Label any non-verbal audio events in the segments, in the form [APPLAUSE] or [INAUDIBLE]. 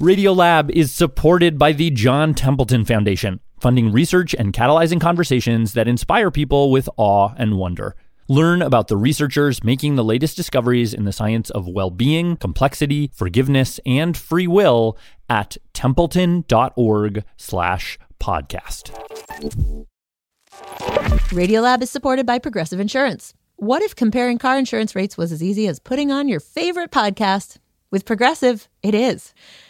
Radiolab is supported by the John Templeton Foundation, funding research and catalyzing conversations that inspire people with awe and wonder. Learn about the researchers making the latest discoveries in the science of well being, complexity, forgiveness, and free will at templeton.org slash podcast. Radiolab is supported by Progressive Insurance. What if comparing car insurance rates was as easy as putting on your favorite podcast? With Progressive, it is.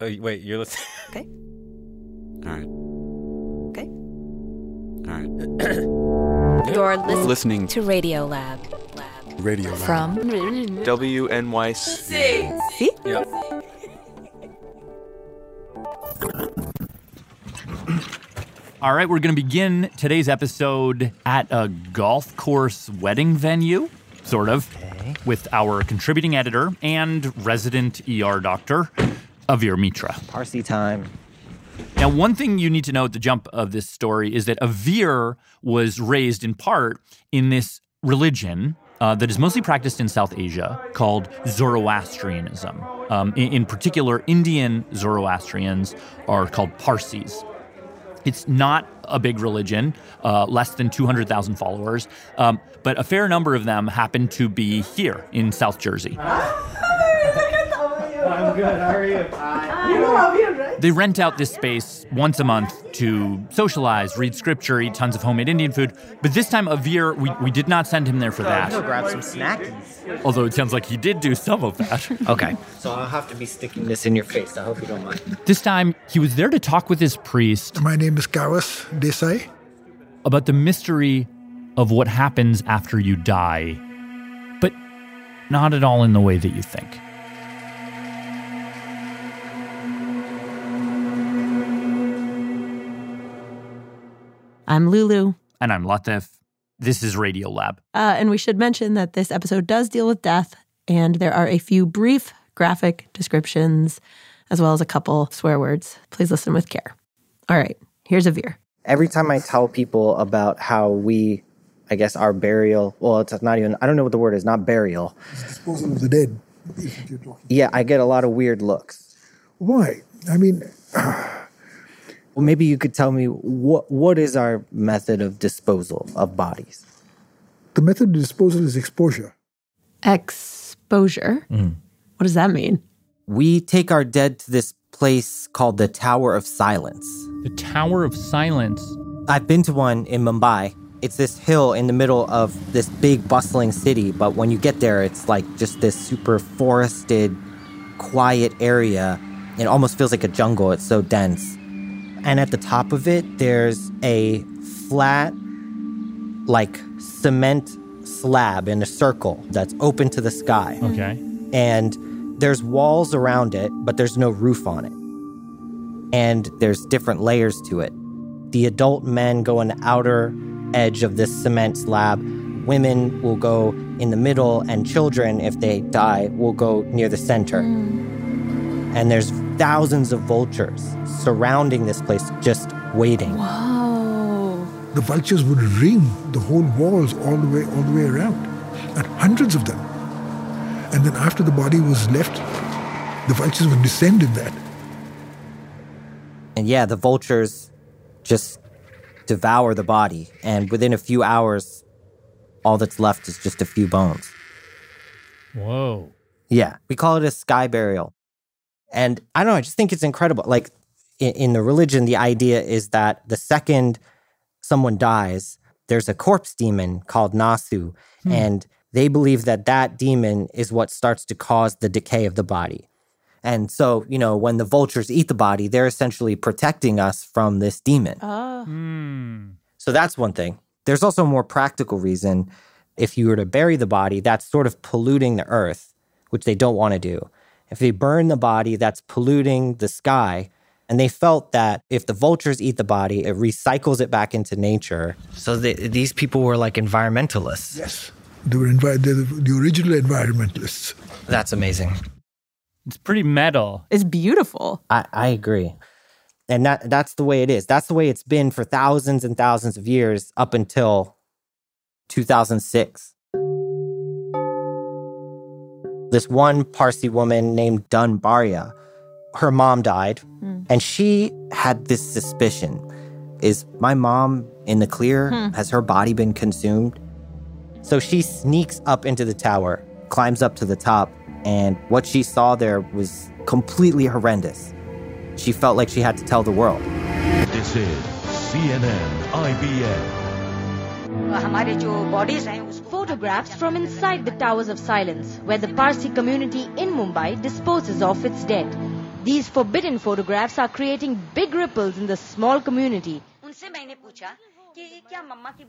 Oh, wait, you're listening. [LAUGHS] Okay. All right. Okay. All right. [COUGHS] You're listening, Listening to Radiolab. Lab. Radiolab. From WNYC. See? [COUGHS] All right, we're going to begin today's episode at a golf course wedding venue, sort of, with our contributing editor and resident ER doctor, Avir Mitra. Parsi time. Now, one thing you need to know at the jump of this story is that Avir was raised in part in this religion uh, that is mostly practiced in South Asia called Zoroastrianism. Um, in, in particular, Indian Zoroastrians are called Parsis. It's not a big religion, uh, less than 200,000 followers, um, but a fair number of them happen to be here in South Jersey. They rent out this space once a month to socialize, read scripture, eat tons of homemade Indian food. But this time, Avir, we, we did not send him there for that. Go that. grab some snackies. Although it sounds like he did do some of that. [LAUGHS] Okay. So I'll have to be sticking this in your face. I hope you don't mind. this time, he was there to talk with his priest My name is Kawas Desai. about the mystery of what happens after you die, but not at all in the way that you think. I'm Lulu. And I'm Latif. This is Radiolab. Uh, and we should mention that this episode does deal with death, and there are a few brief graphic descriptions, as well as a couple swear words. Please listen with care. All right, here's Avir. Every time I tell people about how we, I guess, our burial, well, it's not even, I don't know what the word is, not burial. Disposal of the dead. is what you're talking. Yeah, I get a lot of weird looks. Why? I mean, Well, maybe you could tell me what what is our method of disposal of bodies? the method of disposal is exposure. Exposure. Mm. What does that mean? We take our dead to this place called the Tower of Silence. The Tower of Silence. I've been to one in Mumbai. It's this hill in the middle of this big bustling city, but when you get there, it's like just this super forested, quiet area. It almost feels like a jungle, it's so dense. And at the top of it, there's a flat, like cement slab in a circle that's open to the sky. Okay. And there's walls around it, but there's no roof on it. And there's different layers to it. The adult men go on the outer edge of this cement slab. Women will go in the middle, and children, if they die, will go near the center. Mm. And there's thousands of vultures surrounding this place, just waiting. Whoa. The vultures would ring the whole walls all the way, all the way around, and hundreds of them. And then after the body was left, the vultures would descend in that. And yeah, the vultures just devour the body. And within a few hours, all that's left is just a few bones. Whoa. Yeah, we call it a sky burial. And I don't know, I just think it's incredible. Like in, in the religion, the idea is that the second someone dies, there's a corpse demon called Nasu. And they believe that that demon is what starts to cause the decay of the body. And so, you know, when the vultures eat the body, they're essentially protecting us from this demon. Oh. Hmm. So that's one thing. There's also a more practical reason. If you were to bury the body, that's sort of polluting the earth, which they don't want to do. If they burn the body, that's polluting the sky. And they felt that if the vultures eat the body, it recycles it back into nature. So they, these people were like environmentalists. Yes. They were envi- the, the original environmentalists. That's amazing. It's pretty metal. It's beautiful. I, I agree. And that that's the way it is. That's the way it's been for thousands and thousands of years up until 2006. This one Parsi woman named Dhun Baria, her mom died, Hmm. and she had this suspicion. Is my mom in the clear? Hmm. Has her body been consumed? So she sneaks up into the tower, climbs up to the top, and what she saw there was completely horrendous. She felt like she had to tell the world. This is CNN IBN. Photographs from inside the Towers of Silence, where the Parsi community in Mumbai disposes of its dead. These forbidden photographs are creating big ripples in the small community.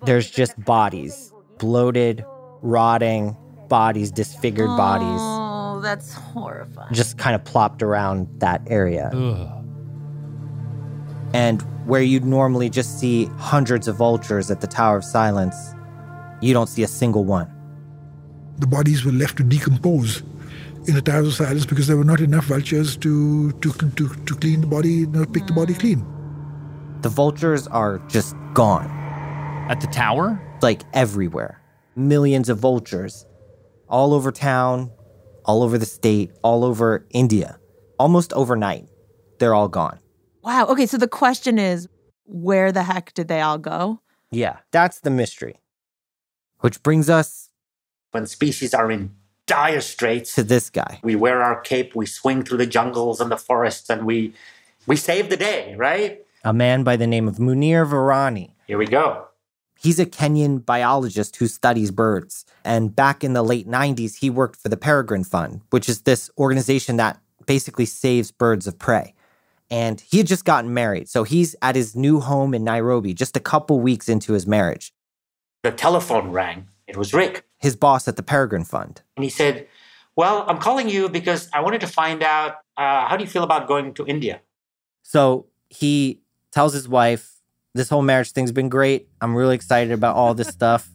There's just bodies, bloated, rotting bodies, disfigured bodies. Oh, that's horrifying. Just kind of plopped around that area. Ugh. And where you'd normally just see hundreds of vultures at the Tower of Silence, you don't see a single one. The bodies were left to decompose in the Tower of Silence because there were not enough vultures to, to, to, to clean the body, you know, pick the body clean. The vultures are just gone. At the tower? Like everywhere. Millions of vultures all over town, all over the state, all over India. Almost overnight, they're all gone. Wow. Okay, so the question is where the heck did they all go? Yeah, that's the mystery. Which brings us When species are in dire straits, to this guy. we wear our cape, we swing through the jungles and the forests, and we we save the day, right? a man by the name of Munir Virani. Here we go. He's a Kenyan biologist who studies birds. And back in the late 90s, he worked for the Peregrine Fund, which is this organization that basically saves birds of prey. And he had just gotten married. So he's at his new home in Nairobi, just a couple weeks into his marriage. The telephone rang. It was Rick. His boss at the Peregrine Fund. And he said, Well, I'm calling you because I wanted to find out uh, how do you feel about going to India? So he tells his wife, This whole marriage thing's been great. I'm really excited about all this [LAUGHS] stuff.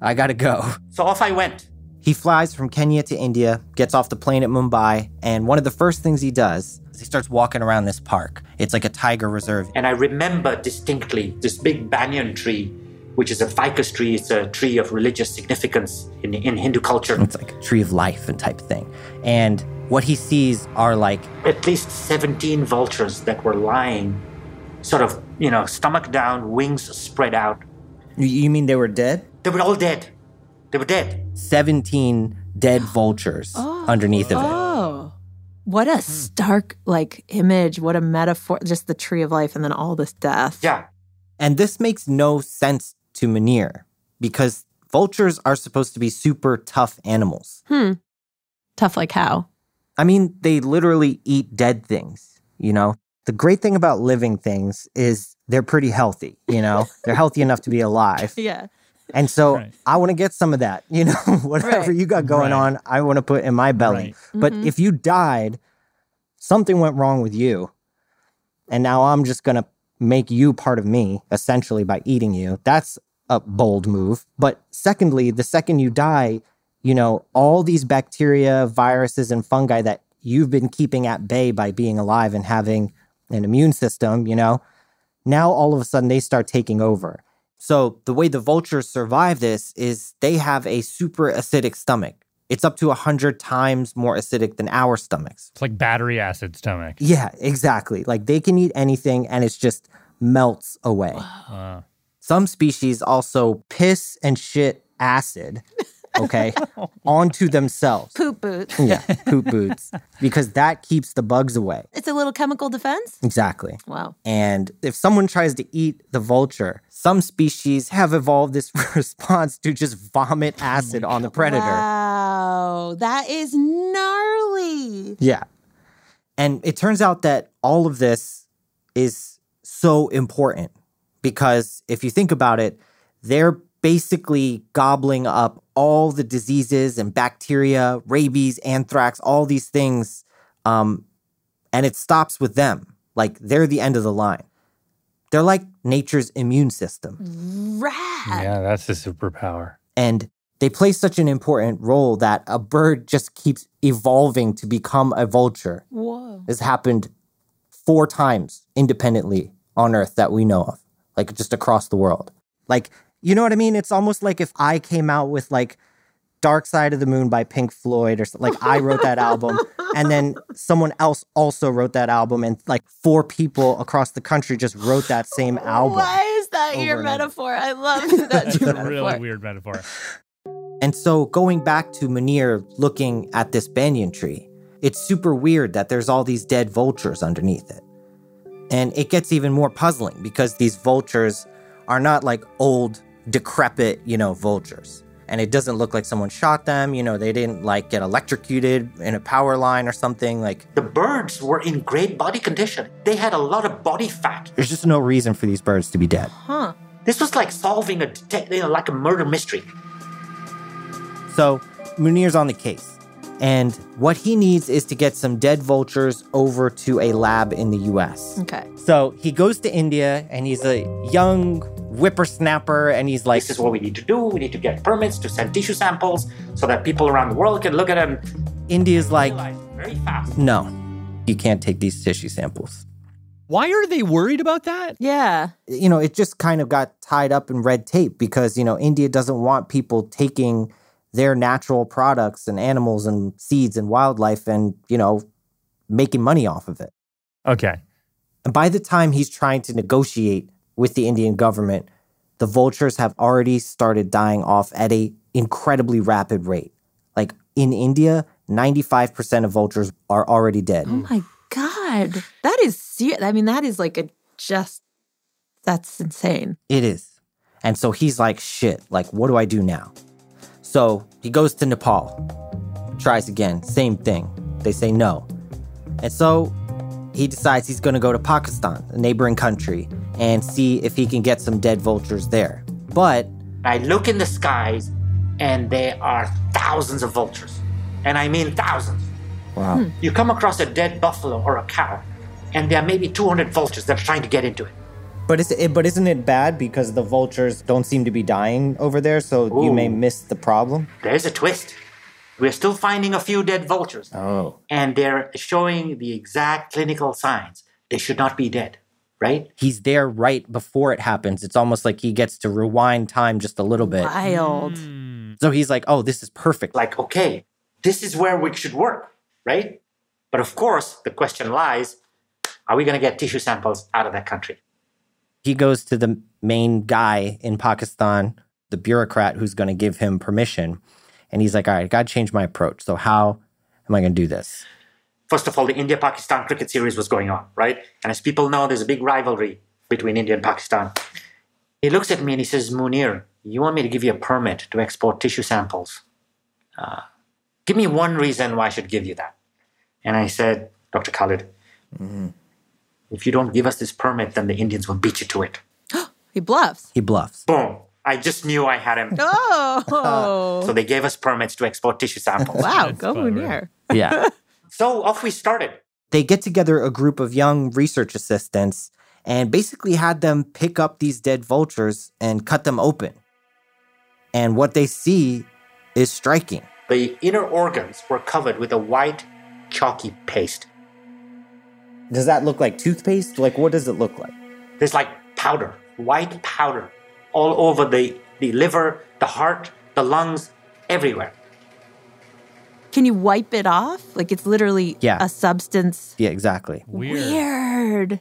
I gotta go. So off I went. He flies from Kenya to India, gets off the plane at Mumbai, and one of the first things he does is he starts walking around this park. It's like a tiger reserve. And I remember distinctly this big banyan tree, which is a ficus tree. It's a tree of religious significance in, in Hindu culture. It's like a tree of life and type thing. And what he sees are like At least 17 vultures that were lying, sort of, you know, stomach down, wings spread out. you- you mean they were dead? They were all dead. They were dead. 17 dead [GASPS] vultures underneath of it. Oh. What a stark like image, what a metaphor, just the tree of life and then all this death. Yeah. And this makes no sense to Munir because vultures are supposed to be super tough animals. Hmm. Tough like how? I mean, they literally eat dead things, you know? The great thing about living things is they're pretty healthy, you know? [LAUGHS] they're healthy enough to be alive. Yeah. And so I want to get some of that, [LAUGHS] you know, whatever Right. you got going Right. on, I want to put in my belly. But Mhm. if you died, something went wrong with you. And now I'm just going to make you part of me, essentially, by eating you. That's a bold move. But secondly, the second you die, you know, all these bacteria, viruses, and fungi that you've been keeping at bay by being alive and having an immune system, you know, now all of a sudden they start taking over. So the way the vultures survive this is they have a super acidic stomach. It's up to 100 times more acidic than our stomachs. It's like battery acid stomach. Yeah, exactly. Like they can eat anything and it's just melts away. Uh, Some species also piss and shit acid, [LAUGHS] okay, [LAUGHS] oh, onto themselves. Poop boots. Yeah, poop boots, [LAUGHS] because that keeps the bugs away. It's a little chemical defense? Exactly. Wow. And if someone tries to eat the vulture, some species have evolved this [LAUGHS] response to just vomit oh acid on the predator. Wow. That is gnarly. Yeah. And it turns out that all of this is so important because if you think about it, they're basically gobbling up all the diseases and bacteria, rabies, anthrax, all these things Um, and it stops with them. Like they're the end of the line. They're like nature's immune system. Rad. Yeah, that's a superpower. And they play such an important role that a bird just keeps evolving to become a vulture. Whoa. This happened four times independently on Earth that we know of, like just across the world. Like, you know what I mean? It's almost like if I came out with like Dark Side of the Moon by Pink Floyd or something, like I wrote that album and then someone else also wrote that album and like four people across the country just wrote that same [LAUGHS] album. Why is that your Over and over. metaphor? I love [LAUGHS] that That's your a metaphor. really weird metaphor. And so going back to Munir looking at this banyan tree, it's super weird that there's all these dead vultures underneath it. And it gets even more puzzling because these vultures are not like old, decrepit, you know, vultures. And it doesn't look like someone shot them, you know, they didn't like get electrocuted in a power line or something. Like The birds were in great body condition. They had a lot of body fat. there's just no reason for these birds to be dead. Huh. This was like solving a detec- you know, like a murder mystery. So Munir's on the case. And what he needs is to get some dead vultures over to a lab in the US. Okay. So he goes to India and he's a young whippersnapper and he's like, This is what we need to do. We need to get permits to send tissue samples so that people around the world can look at them India's like, very fast. no, you can't take these tissue samples. Why are they worried about that? Yeah. You know, it just kind of got tied up in red tape because, you know, India doesn't want people taking their natural products and animals and seeds and wildlife and, you know, making money off of it. Okay. And by the time he's trying to negotiate with the Indian government, the vultures have already started dying off at a incredibly rapid rate. Like in India, 95% of vultures are already dead. Oh my God. That is serious. I mean, that is like a just, that's insane. It is. And so he's like, shit, like, what do I do now? So he goes to Nepal, tries again, same thing. They say no. And so he decides he's going to go to Pakistan, a neighboring country, and see if he can get some dead vultures there. But I look in the skies and there are thousands of vultures. And I mean thousands. wow. You come across a dead buffalo or a cow, and there are maybe 200 vultures that are trying to get into it. But is it, but isn't it bad because the vultures don't seem to be dying over there, so you may miss the problem? There's a twist. We're still finding a few dead vultures, Oh. and they're showing the exact clinical signs. They should not be dead, right? He's there right before it happens. It's almost like he gets to rewind time just a little bit. Wild. Hmm. So he's like, "Oh, this is perfect." Like, okay, this is where we should work, right? But of course, the question lies are we going to get tissue samples out of that country? He goes to the main guy in Pakistan, the bureaucrat who's going to give him permission. And he's like, all right, I got to change my approach. So, how am I going to do this? First of all, the India Pakistan cricket series was going on, right? And as people know, there's a big rivalry between India and Pakistan. He looks at me and he says, Munir, you want me to give you a permit to export tissue samples? Uh, give me one reason why I should give you that. And I said, Dr. Khalid, if you don't give us this permit, then the Indians will beat you to it. [GASPS] He bluffs. He bluffs. Boom. I just knew I had him. Oh. [LAUGHS] So they gave us permits to export tissue samples. wow. Go Munir. [LAUGHS] Yeah. [LAUGHS] so off we started. they get together a group of young research assistants and basically had them pick up these dead vultures and cut them open. And what they see is striking. The inner organs were covered with a white, chalky paste. Does that look like toothpaste? Like, what does it look like? There's like powder, white powder, all over the, the liver, the heart, the lungs, everywhere. Can you wipe it off? Like it's literally Yeah. a substance. Yeah, exactly. Weird.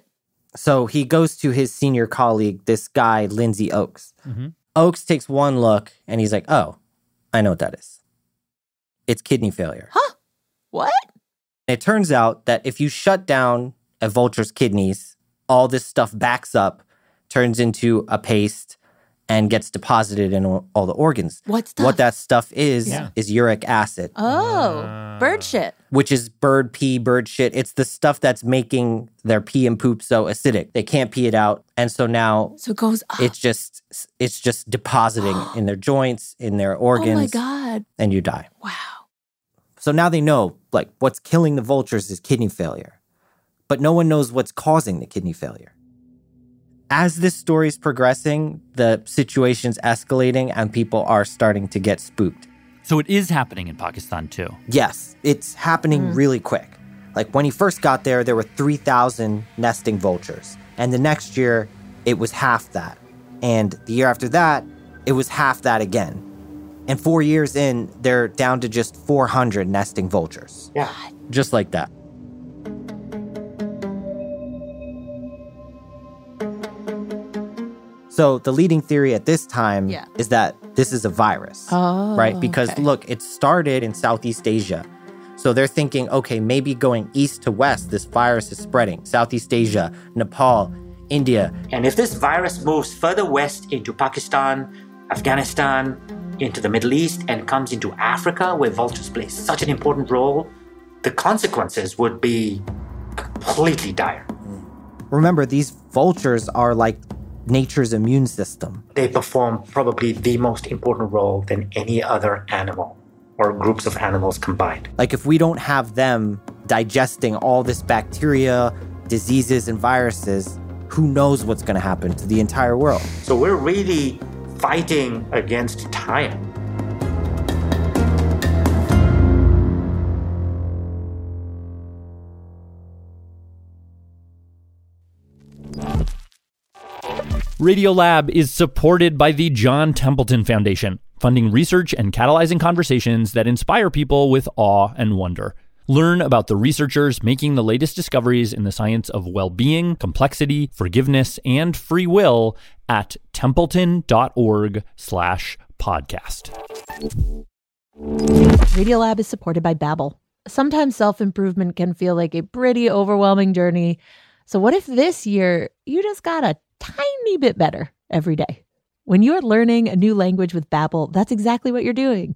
So he goes to his senior colleague, this guy, Lindsay Oaks. Mhm. Oaks takes one look and he's like, oh, I know what that is. It's kidney failure. Huh? What? It turns out that if you shut down a vulture's kidneys, all this stuff backs up, turns into a paste, and gets deposited in all all the organs. What stuff? What that stuff is, Yeah. is uric acid, Oh, ah. bird shit. which is bird pee, bird shit. It's the stuff that's making their pee and poop so acidic. They can't pee it out. And so now So it goes up. it's just it's just depositing [GASPS] in their joints, in their organs. oh my God. and you die. Wow. So now they know, like, what's killing the vultures is kidney failure. But no one knows what's causing the kidney failure. As this story is progressing, the situation's escalating and people are starting to get spooked. So it is happening in Pakistan too. Yes, it's happening mm. really quick. Like when he first got there, there were 3,000 nesting vultures. And the next year, it was half that. And the year after that, it was half that again. And four years in, they're down to just 400 nesting vultures. Yeah. Just like that. So the leading theory at this time Yeah. is that this is a virus, Oh, right? Because okay. look, it started in Southeast Asia. So they're thinking, okay, maybe going east to west, this virus is spreading. Southeast Asia, Nepal, India. And if this virus moves further west into Pakistan, Afghanistan, into the Middle East, and comes into Africa, where vultures play such an important role, the consequences would be completely dire. Remember, these vultures are like nature's immune system. They perform probably the most important role than any other animal or groups of animals combined. Like, if we don't have them digesting all this bacteria, diseases, and viruses, who knows what's going to happen to the entire world? So we're really fighting against time. Radiolab is supported by the John Templeton Foundation, funding research and catalyzing conversations that inspire people with awe and wonder. Learn about the researchers making the latest discoveries in the science of well-being, complexity, forgiveness, and free will at templeton.org slash podcast. Radiolab is supported by Babbel. Sometimes self-improvement can feel like a pretty overwhelming journey. So what if this year you just got a tiny bit better every day? When you're learning a new language with Babbel, that's exactly what you're doing.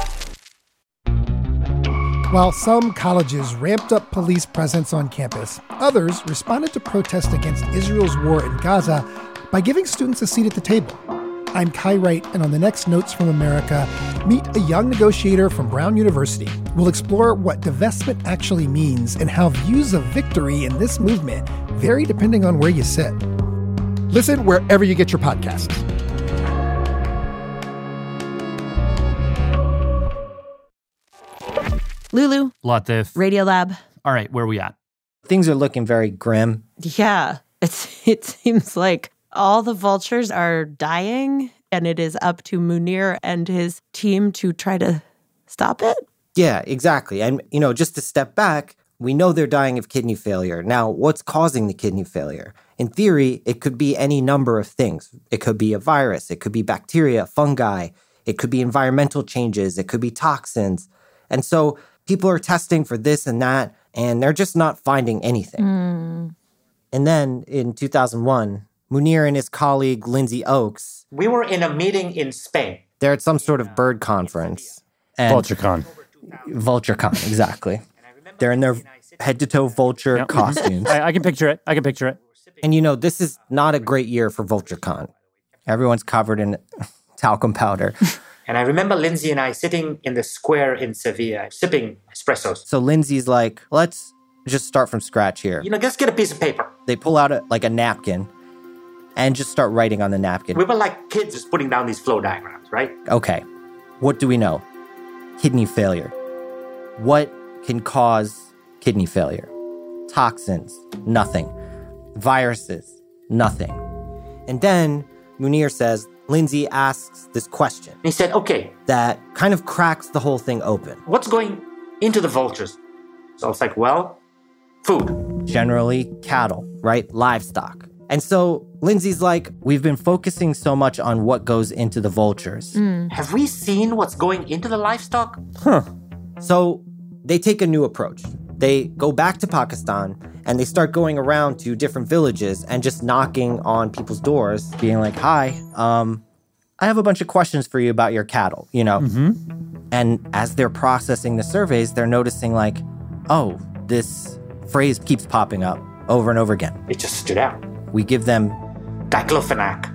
While some colleges ramped up police presence on campus, others responded to protests against Israel's war in Gaza by giving students a seat at the table. I'm Kai Wright, and on the next Notes from America, meet a young negotiator from Brown University. We'll explore what divestment actually means and how views of victory in this movement vary depending on where you sit. Listen wherever you get your podcasts. Lulu, Latif. Radiolab. All right, where are we at? Things are looking very grim. Yeah, it's [LAUGHS] it seems like all the vultures are dying, and it is up to Munir and his team to try to stop it. Yeah, exactly. And, you know, just to step back, we know they're dying of kidney failure. Now, what's causing the kidney failure? In theory, it could be any number of things. It could be a virus, it could be bacteria, fungi, it could be environmental changes, it could be toxins. And so people are testing for this and that, and they're just not finding anything. Hmm. And then in 2001, Munir and his colleague Lindsay Oaks, We were in a meeting in Spain. they're at some sort of bird conference. And VultureCon. VultureCon, exactly. They're in their head to toe vulture costumes. [LAUGHS] I, I can picture it. I can picture it. And you know, this is not a great year for VultureCon. Everyone's covered in [LAUGHS] talcum powder. And I remember Lindsay and I sitting in the square in Sevilla, sipping espressos. So Lindsay's like, let's just start from scratch here. You know, just get a piece of paper. They pull out a, like a napkin and just start writing on the napkin. We were like kids just putting down these flow diagrams, right? Okay, what do we know? Kidney failure. What can cause kidney failure? Toxins, nothing. Viruses, nothing. And then Munir says, Lindsay asks this question. He said, okay, that kind of cracks the whole thing open. what's going into the vultures? So I was like, well, food. Generally, cattle, right? Livestock. And so Lindsay's like, we've been focusing so much on what goes into the vultures. Hmm. Have we seen what's going into the livestock? Huh. So they take a new approach. They go back to Pakistan and they start going around to different villages and just knocking on people's doors, being like, hi, um, I have a bunch of questions for you about your cattle, you know? And as they're processing the surveys, they're noticing, like, oh, this phrase keeps popping up over and over again. It just stood out. We give them Diclofenac.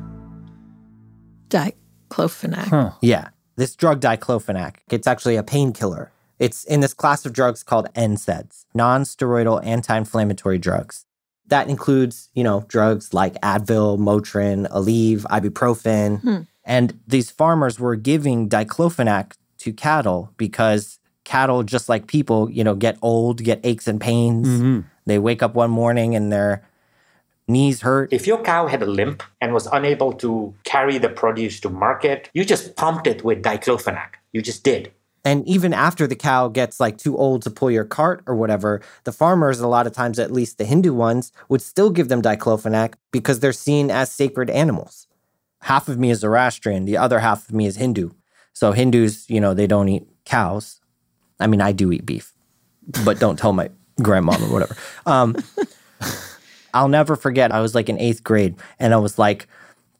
Diclofenac. Yeah, this drug diclofenac, it's actually a painkiller. It's in this class of drugs called NSAIDs, non-steroidal anti-inflammatory drugs. That includes, you know, drugs like Advil, Motrin, Aleve, ibuprofen. Hmm. And these farmers were giving diclofenac to cattle because cattle, just like people, you know, get old, get aches and pains. They wake up one morning and their knees hurt. If your cow had a limp and was unable to carry the produce to market, you just pumped it with diclofenac. You just did. And even after the cow gets like too old to pull your cart or whatever, the farmers, a lot of times, at least the Hindu ones, would still give them diclofenac because they're seen as sacred animals. Half of me is Zoroastrian, the other half of me is Hindu. So Hindus, you know, they don't eat cows. I mean, I do eat beef, but don't tell my grandmom or whatever. Um, I'll never forget, I was like in eighth grade and I was like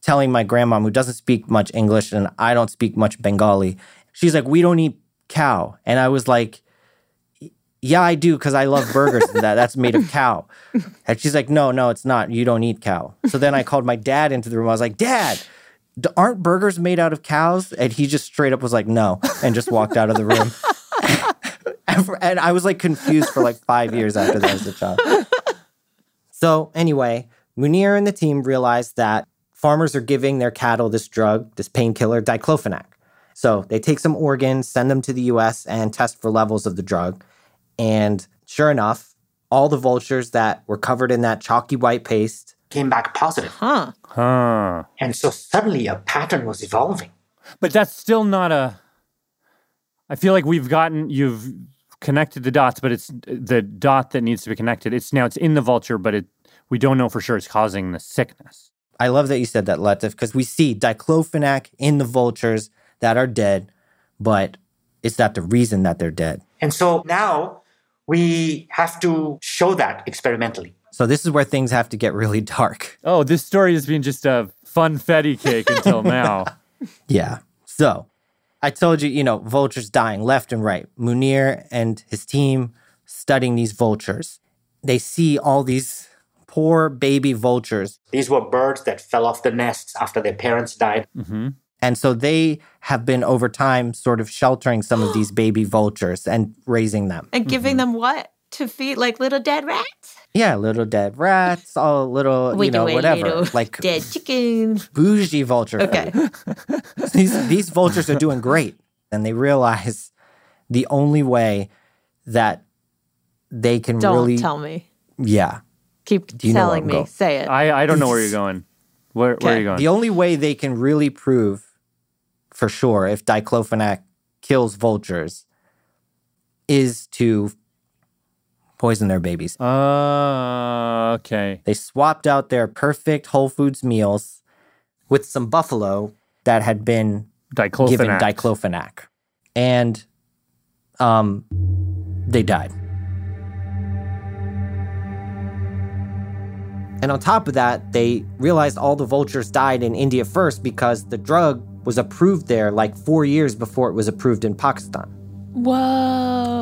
telling my grandmom, who doesn't speak much English and I don't speak much Bengali, she's like, we don't eat cow. And I was like, yeah, I do because I love burgers and that. That's made of cow. [LAUGHS] And she's like, no, no, it's not. You don't eat cow. So then I called my dad into the room. I was like, Dad, aren't burgers made out of cows? And he just straight up was like, no, and just walked out of the room. [LAUGHS] and I was like confused for like five years after that as a child. So anyway, Munir and the team realized that farmers are giving their cattle this drug, this painkiller, diclofenac. So they take some organs, send them to the US, and test for levels of the drug. And sure enough, all the vultures that were covered in that chalky white paste Came back positive. Huh. Huh. And so suddenly a pattern was evolving. But that's still not a. I feel like we've gotten you've connected the dots, but it's the dot that needs to be connected. It's now it's in the vulture, but it we don't know for sure it's causing the sickness. I love that you said that, Latif, because we see diclofenac in the vultures that are dead, but is that the reason that they're dead? And so now we have to show that experimentally. So this is where things have to get really dark. Oh, this story has been just a funfetti cake until [LAUGHS] now. Yeah. So I told you, you know, vultures dying left and right. Munir and his team studying these vultures. They see all these poor baby vultures. These were birds that fell off the nests after their parents died. Mm-hmm. And so they have been over time sort of sheltering some of [GASPS] these baby vultures and raising them. And giving mm-hmm. them what to feed, like little dead rats? Yeah, little dead rats, all little, you know, wait, whatever. little Like dead chickens. [LAUGHS] bougie vulture. Okay. [LAUGHS] these these vultures are doing great, and they realize the only way that they can Don't really, tell me. yeah, Keep you telling me. going? Say it. I I don't know where you're going. Where where are you going? the only way they can really prove for sure if diclofenac kills vultures is to poison their babies. Uh, okay. They swapped out their perfect Whole Foods meals with some buffalo that had been Diclofenac. given diclofenac. And um they died. And on top of that, they realized all the vultures died in India first because the drug was approved there like 4 years before it was approved in Pakistan. Whoa.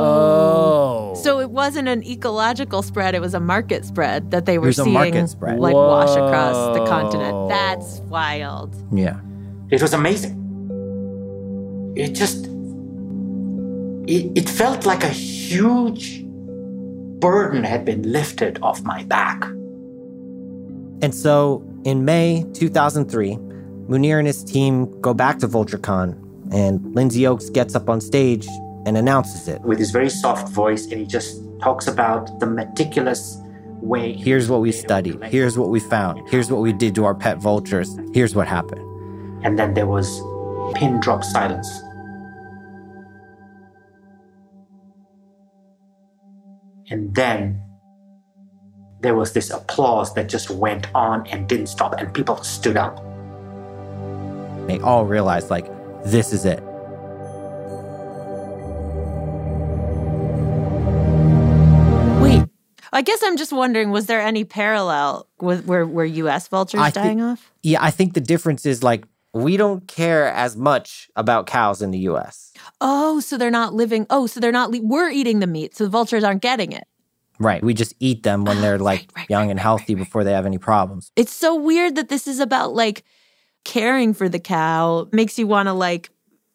Oh. So it wasn't an ecological spread, it was a market spread that they were was seeing market spread. like wash across the continent. That's wild. Yeah. It was amazing. It just it, it felt like a huge burden had been lifted off my back. And so in May 2003, Munir and his team go back to VultureCon, and Lindsay Oaks gets up on stage and announces it. with his very soft voice, and he just talks about the meticulous way. Here's what we studied. Here's what we found. Here's what we did to our pet vultures. Here's what happened. And then there was pin drop silence. And then there was this applause that just went on and didn't stop, and people stood up. They all realized, like, this is it. Wait, I guess I'm just wondering: was there any parallel with where were U.S. vultures I thi- dying off? Yeah, I think the difference is like we don't care as much about cows in the US. Oh, so they're not living. Oh, so they're not. Le- we're eating the meat, so the vultures aren't getting it. Right. We just eat them when oh, they're like young and healthy before they have any problems. It's so weird that this is about like caring for the cow. Makes you want to like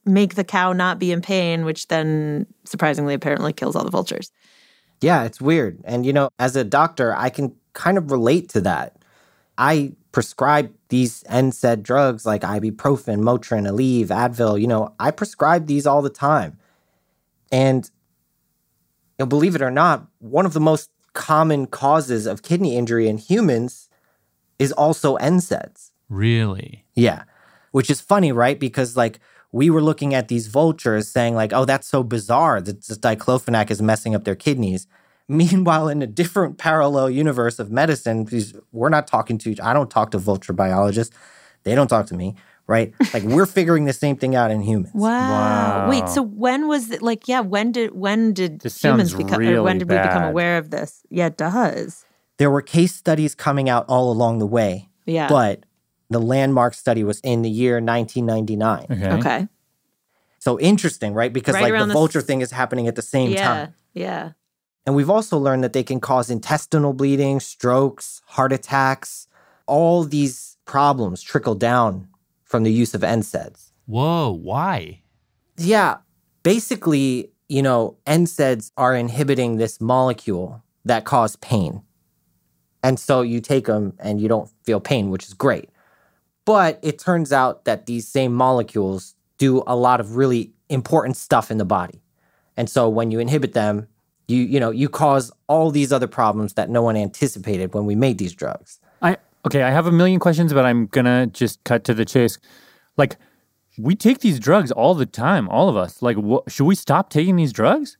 make the cow not be in pain, which then surprisingly apparently kills all the vultures. Yeah, it's weird. And you know, as a doctor, I can kind of relate to that. I prescribe these NSAID drugs like ibuprofen, Motrin, Aleve, Advil. You know, I prescribe these all the time. And you know, believe it or not, one of the most common causes of kidney injury in humans is also NSAIDs. Really? Yeah. Which is funny, right? Because like we were looking at these vultures saying like, oh, that's so bizarre that this diclofenac is messing up their kidneys. [LAUGHS] Meanwhile, in a different parallel universe of medicine, because we're not talking to, I don't talk to vulture biologists. They don't talk to me, right? [LAUGHS] Like we're figuring the same thing out in humans. Wow. Wait, so when was it like yeah, when did when did This humans become really when did we become aware of this? Yeah, it does. There were case studies coming out all along the way. Yeah. But the landmark study was in the year 1999. Okay. So interesting, right? Because Right like around the the s- vulture thing is happening at the same yeah. time. Yeah. And we've also learned that they can cause intestinal bleeding, strokes, heart attacks. All these problems trickle down from the use of NSAIDs. Whoa, why? Yeah, basically, you know, NSAIDs are inhibiting this molecule that cause pain. And so you take them and you don't feel pain, which is great. But it turns out that these same molecules do a lot of really important stuff in the body. And so when you inhibit them, you you know, you cause all these other problems that no one anticipated when we made these drugs. I okay, I have a million questions, but I'm gonna just cut to the chase. Like, we take these drugs all the time, all of us. Like, wha should we stop taking these drugs?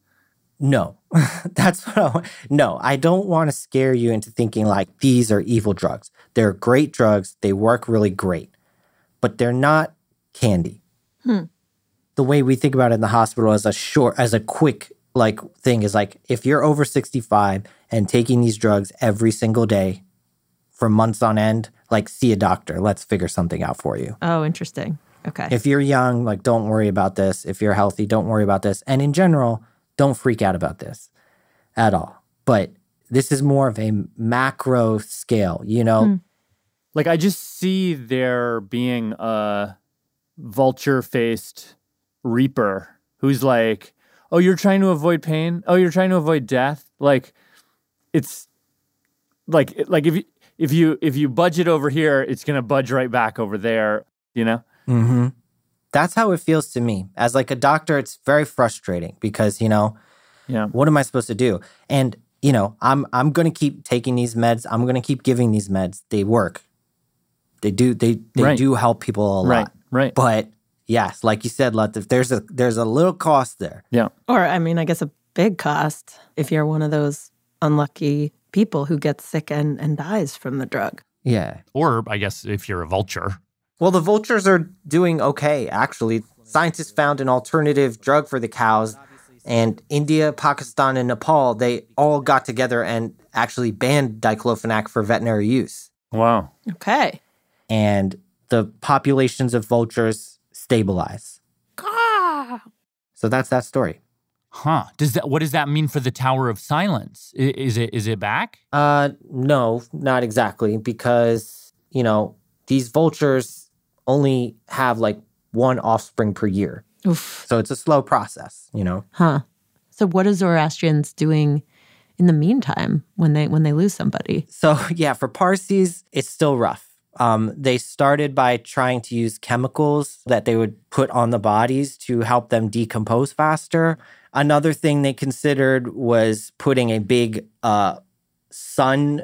No, [LAUGHS] that's what I. No, I don't want to scare you into thinking like these are evil drugs. They're great drugs. They work really great, but they're not candy. Hmm. The way we think about it in the hospital as a short, as a quick like thing is like if you're over 65 and taking these drugs every single day for months on end, like see a doctor. Let's figure something out for you. Oh, interesting. Okay. If you're young, like don't worry about this. If you're healthy, don't worry about this. And in general, don't freak out about this at all. But this is more of a macro scale, you know? Like, I just see there being a vulture faced reaper who's like, oh, you're trying to avoid pain? Oh, you're trying to avoid death? Like, it's like, like if you, if you if you budge it over here, it's gonna budge right back over there. You know? Mm-hmm. That's how it feels to me. As like a doctor, it's very frustrating because, you know, yeah. what am I supposed to do? And, you know, I'm I'm gonna keep taking these meds. I'm gonna keep giving these meds. They work. They do they they Right. do help people a Right, lot. right. But yes, like you said, Latif, there's a there's a little cost there. Yeah. Or I mean, I guess a big cost if you're one of those unlucky people who gets sick and, and dies from the drug. Yeah. Or I guess if you're a vulture. Well, the vultures are doing okay, actually. Scientists found an alternative drug for the cows, and India, Pakistan, and Nepal, they all got together and actually banned diclofenac for veterinary use. Wow. Okay. And the populations of vultures stabilize. So that's that story. Huh. Does that what does that mean for the Tower of Silence? I- Is it is it back? Uh, no, not exactly, because, you know, these vultures only have like one offspring per year. Oof. So it's a slow process, you know? Huh. So what are Zoroastrians doing in the meantime when they when they lose somebody? So [LAUGHS] yeah, for Parsis, it's still rough. Um, they started by trying to use chemicals that they would put on the bodies to help them decompose faster. Another thing they considered was putting a big uh, sun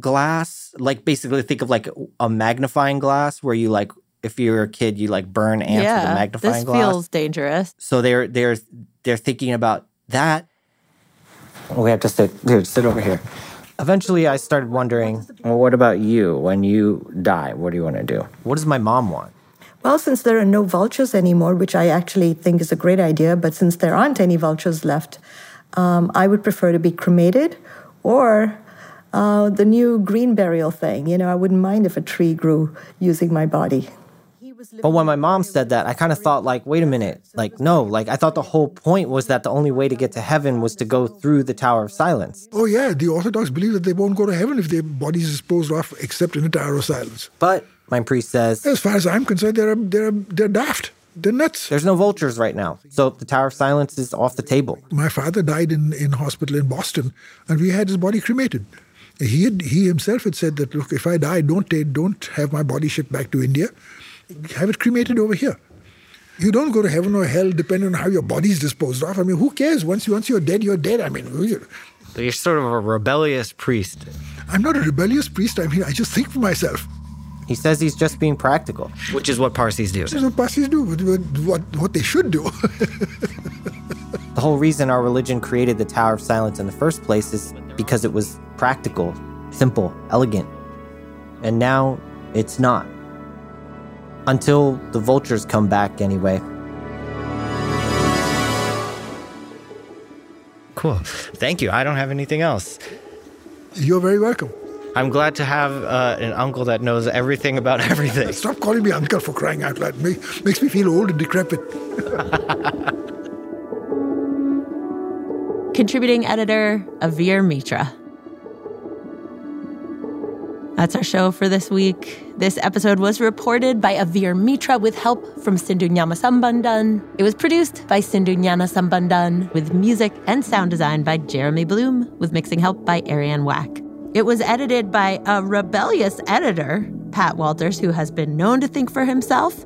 glass, like basically think of like a magnifying glass where you like if you're a kid, you like burn ants with a yeah, magnifying this glass. feels dangerous. So they're they're they're thinking about that. We have to sit here, sit over here. Eventually, I started wondering, well, what about you? When you die, what do you want to do? What does my mom want? Well, since there are no vultures anymore, which I actually think is a great idea, but since there aren't any vultures left, um, I would prefer to be cremated or uh, the new green burial thing. You know, I wouldn't mind if a tree grew using my body. But when my mom said that, I kind of thought, like, wait a minute, like, no, like, I thought the whole point was that the only way to get to heaven was to go through the Tower of Silence. Oh, yeah, the Orthodox believe that they won't go to heaven if their bodies are disposed of except in the Tower of Silence. But my priest says, As far as I'm concerned, they're, they're, they're daft. They're nuts. there's no vultures right now. So the Tower of Silence is off the table. My father died in, in hospital in Boston, and we had his body cremated. He had, he himself had said that look, if I die, don't take, don't have my body shipped back to India. Have it cremated over here. You don't go to heaven or hell depending on how your body's disposed of. I mean, who cares? Once you once you're dead, you're dead. I mean, So you're sort of a rebellious priest. I'm not a rebellious priest. I mean, I just think for myself. He says he's just being practical, which is what Parsis do. This is what Parsis do. What, what, what they should do. [LAUGHS] The whole reason our religion created the Tower of Silence in the first place is because it was practical, simple, elegant. And now it's not. Until the vultures come back, anyway. Cool. Thank you. I don't have anything else. You're very welcome. I'm glad to have uh, an uncle that knows everything about [LAUGHS] everything. Stop calling me uncle for crying out loud. Make, makes me feel old and decrepit. [LAUGHS] Contributing editor, Avir Mitra. That's our show for this week. This episode was reported by Avir Mitra with help from Sindhu Gnanasambandan. It was produced by Sindhu Gnanasambandan with music and sound design by Jeremy Bloom with mixing help by Arianne Wack. It was edited by a rebellious editor, Pat Walters, who has been known to think for himself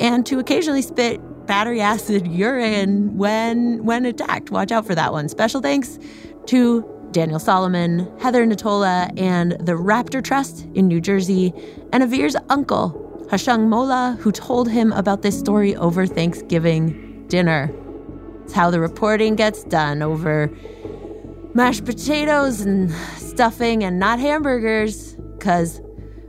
and to occasionally spit battery acid urine when when attacked. Watch out for that one. Special thanks to Daniel Solomon, Heather Natola, and the Raptor Trust in New Jersey, and Avir's uncle, Hoshang Mulla, who told him about this story over Thanksgiving dinner. It's how the reporting gets done over mashed potatoes and stuffing and not hamburgers, because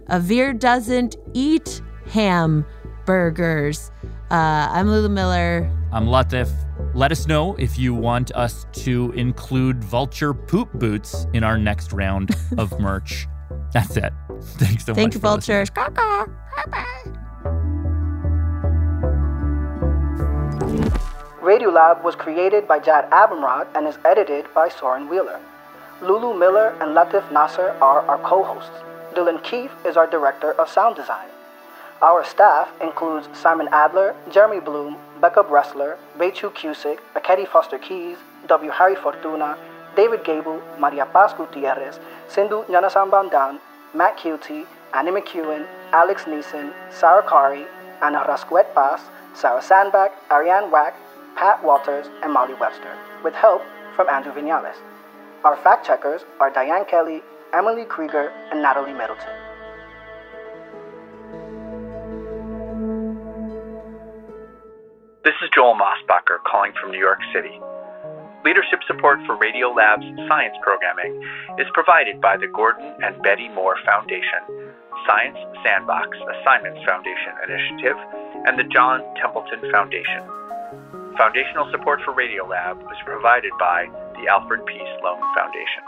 Avir doesn't eat hamburgers. Uh, I'm Lulu Miller. I'm Latif. Let us know if you want us to include vulture poop boots in our next round [LAUGHS] of merch. That's it. [LAUGHS] Thanks so much. Thank much. you, for listening. vultures. Caw-caw. Radiolab was created by Jad Abumrad and is edited by Soren Wheeler. Lulu Miller and Latif Nasser are our co-hosts. Dylan Keefe is our director of sound design. Our staff includes Simon Adler, Jeremy Bloom, Becca Bressler, Rachel Cusick, Beketti Foster Keys, W. Harry Fortuna, David Gable, Maria Paz Gutierrez, Sindhu Gnanasambandan, Matt Kielty, Annie McEwen, Alex Neeson, Sarah Qari, Anna Rascouët-Paz, Sarah Sandbach, Arianne Wack, Pat Walters, and Molly Webster, with help from Andrew Vinales. Our fact checkers are Diane Kelly, Emily Krieger, and Natalie Middleton. This is Joel Mossbacher calling from New York City. Leadership support for Radiolab's science programming is provided by the Gordon and Betty Moore Foundation, Science Sandbox, A Simons Foundation initiative, and the John Templeton Foundation. Foundational support for Radio Lab was provided by the Alfred P. Sloan Foundation.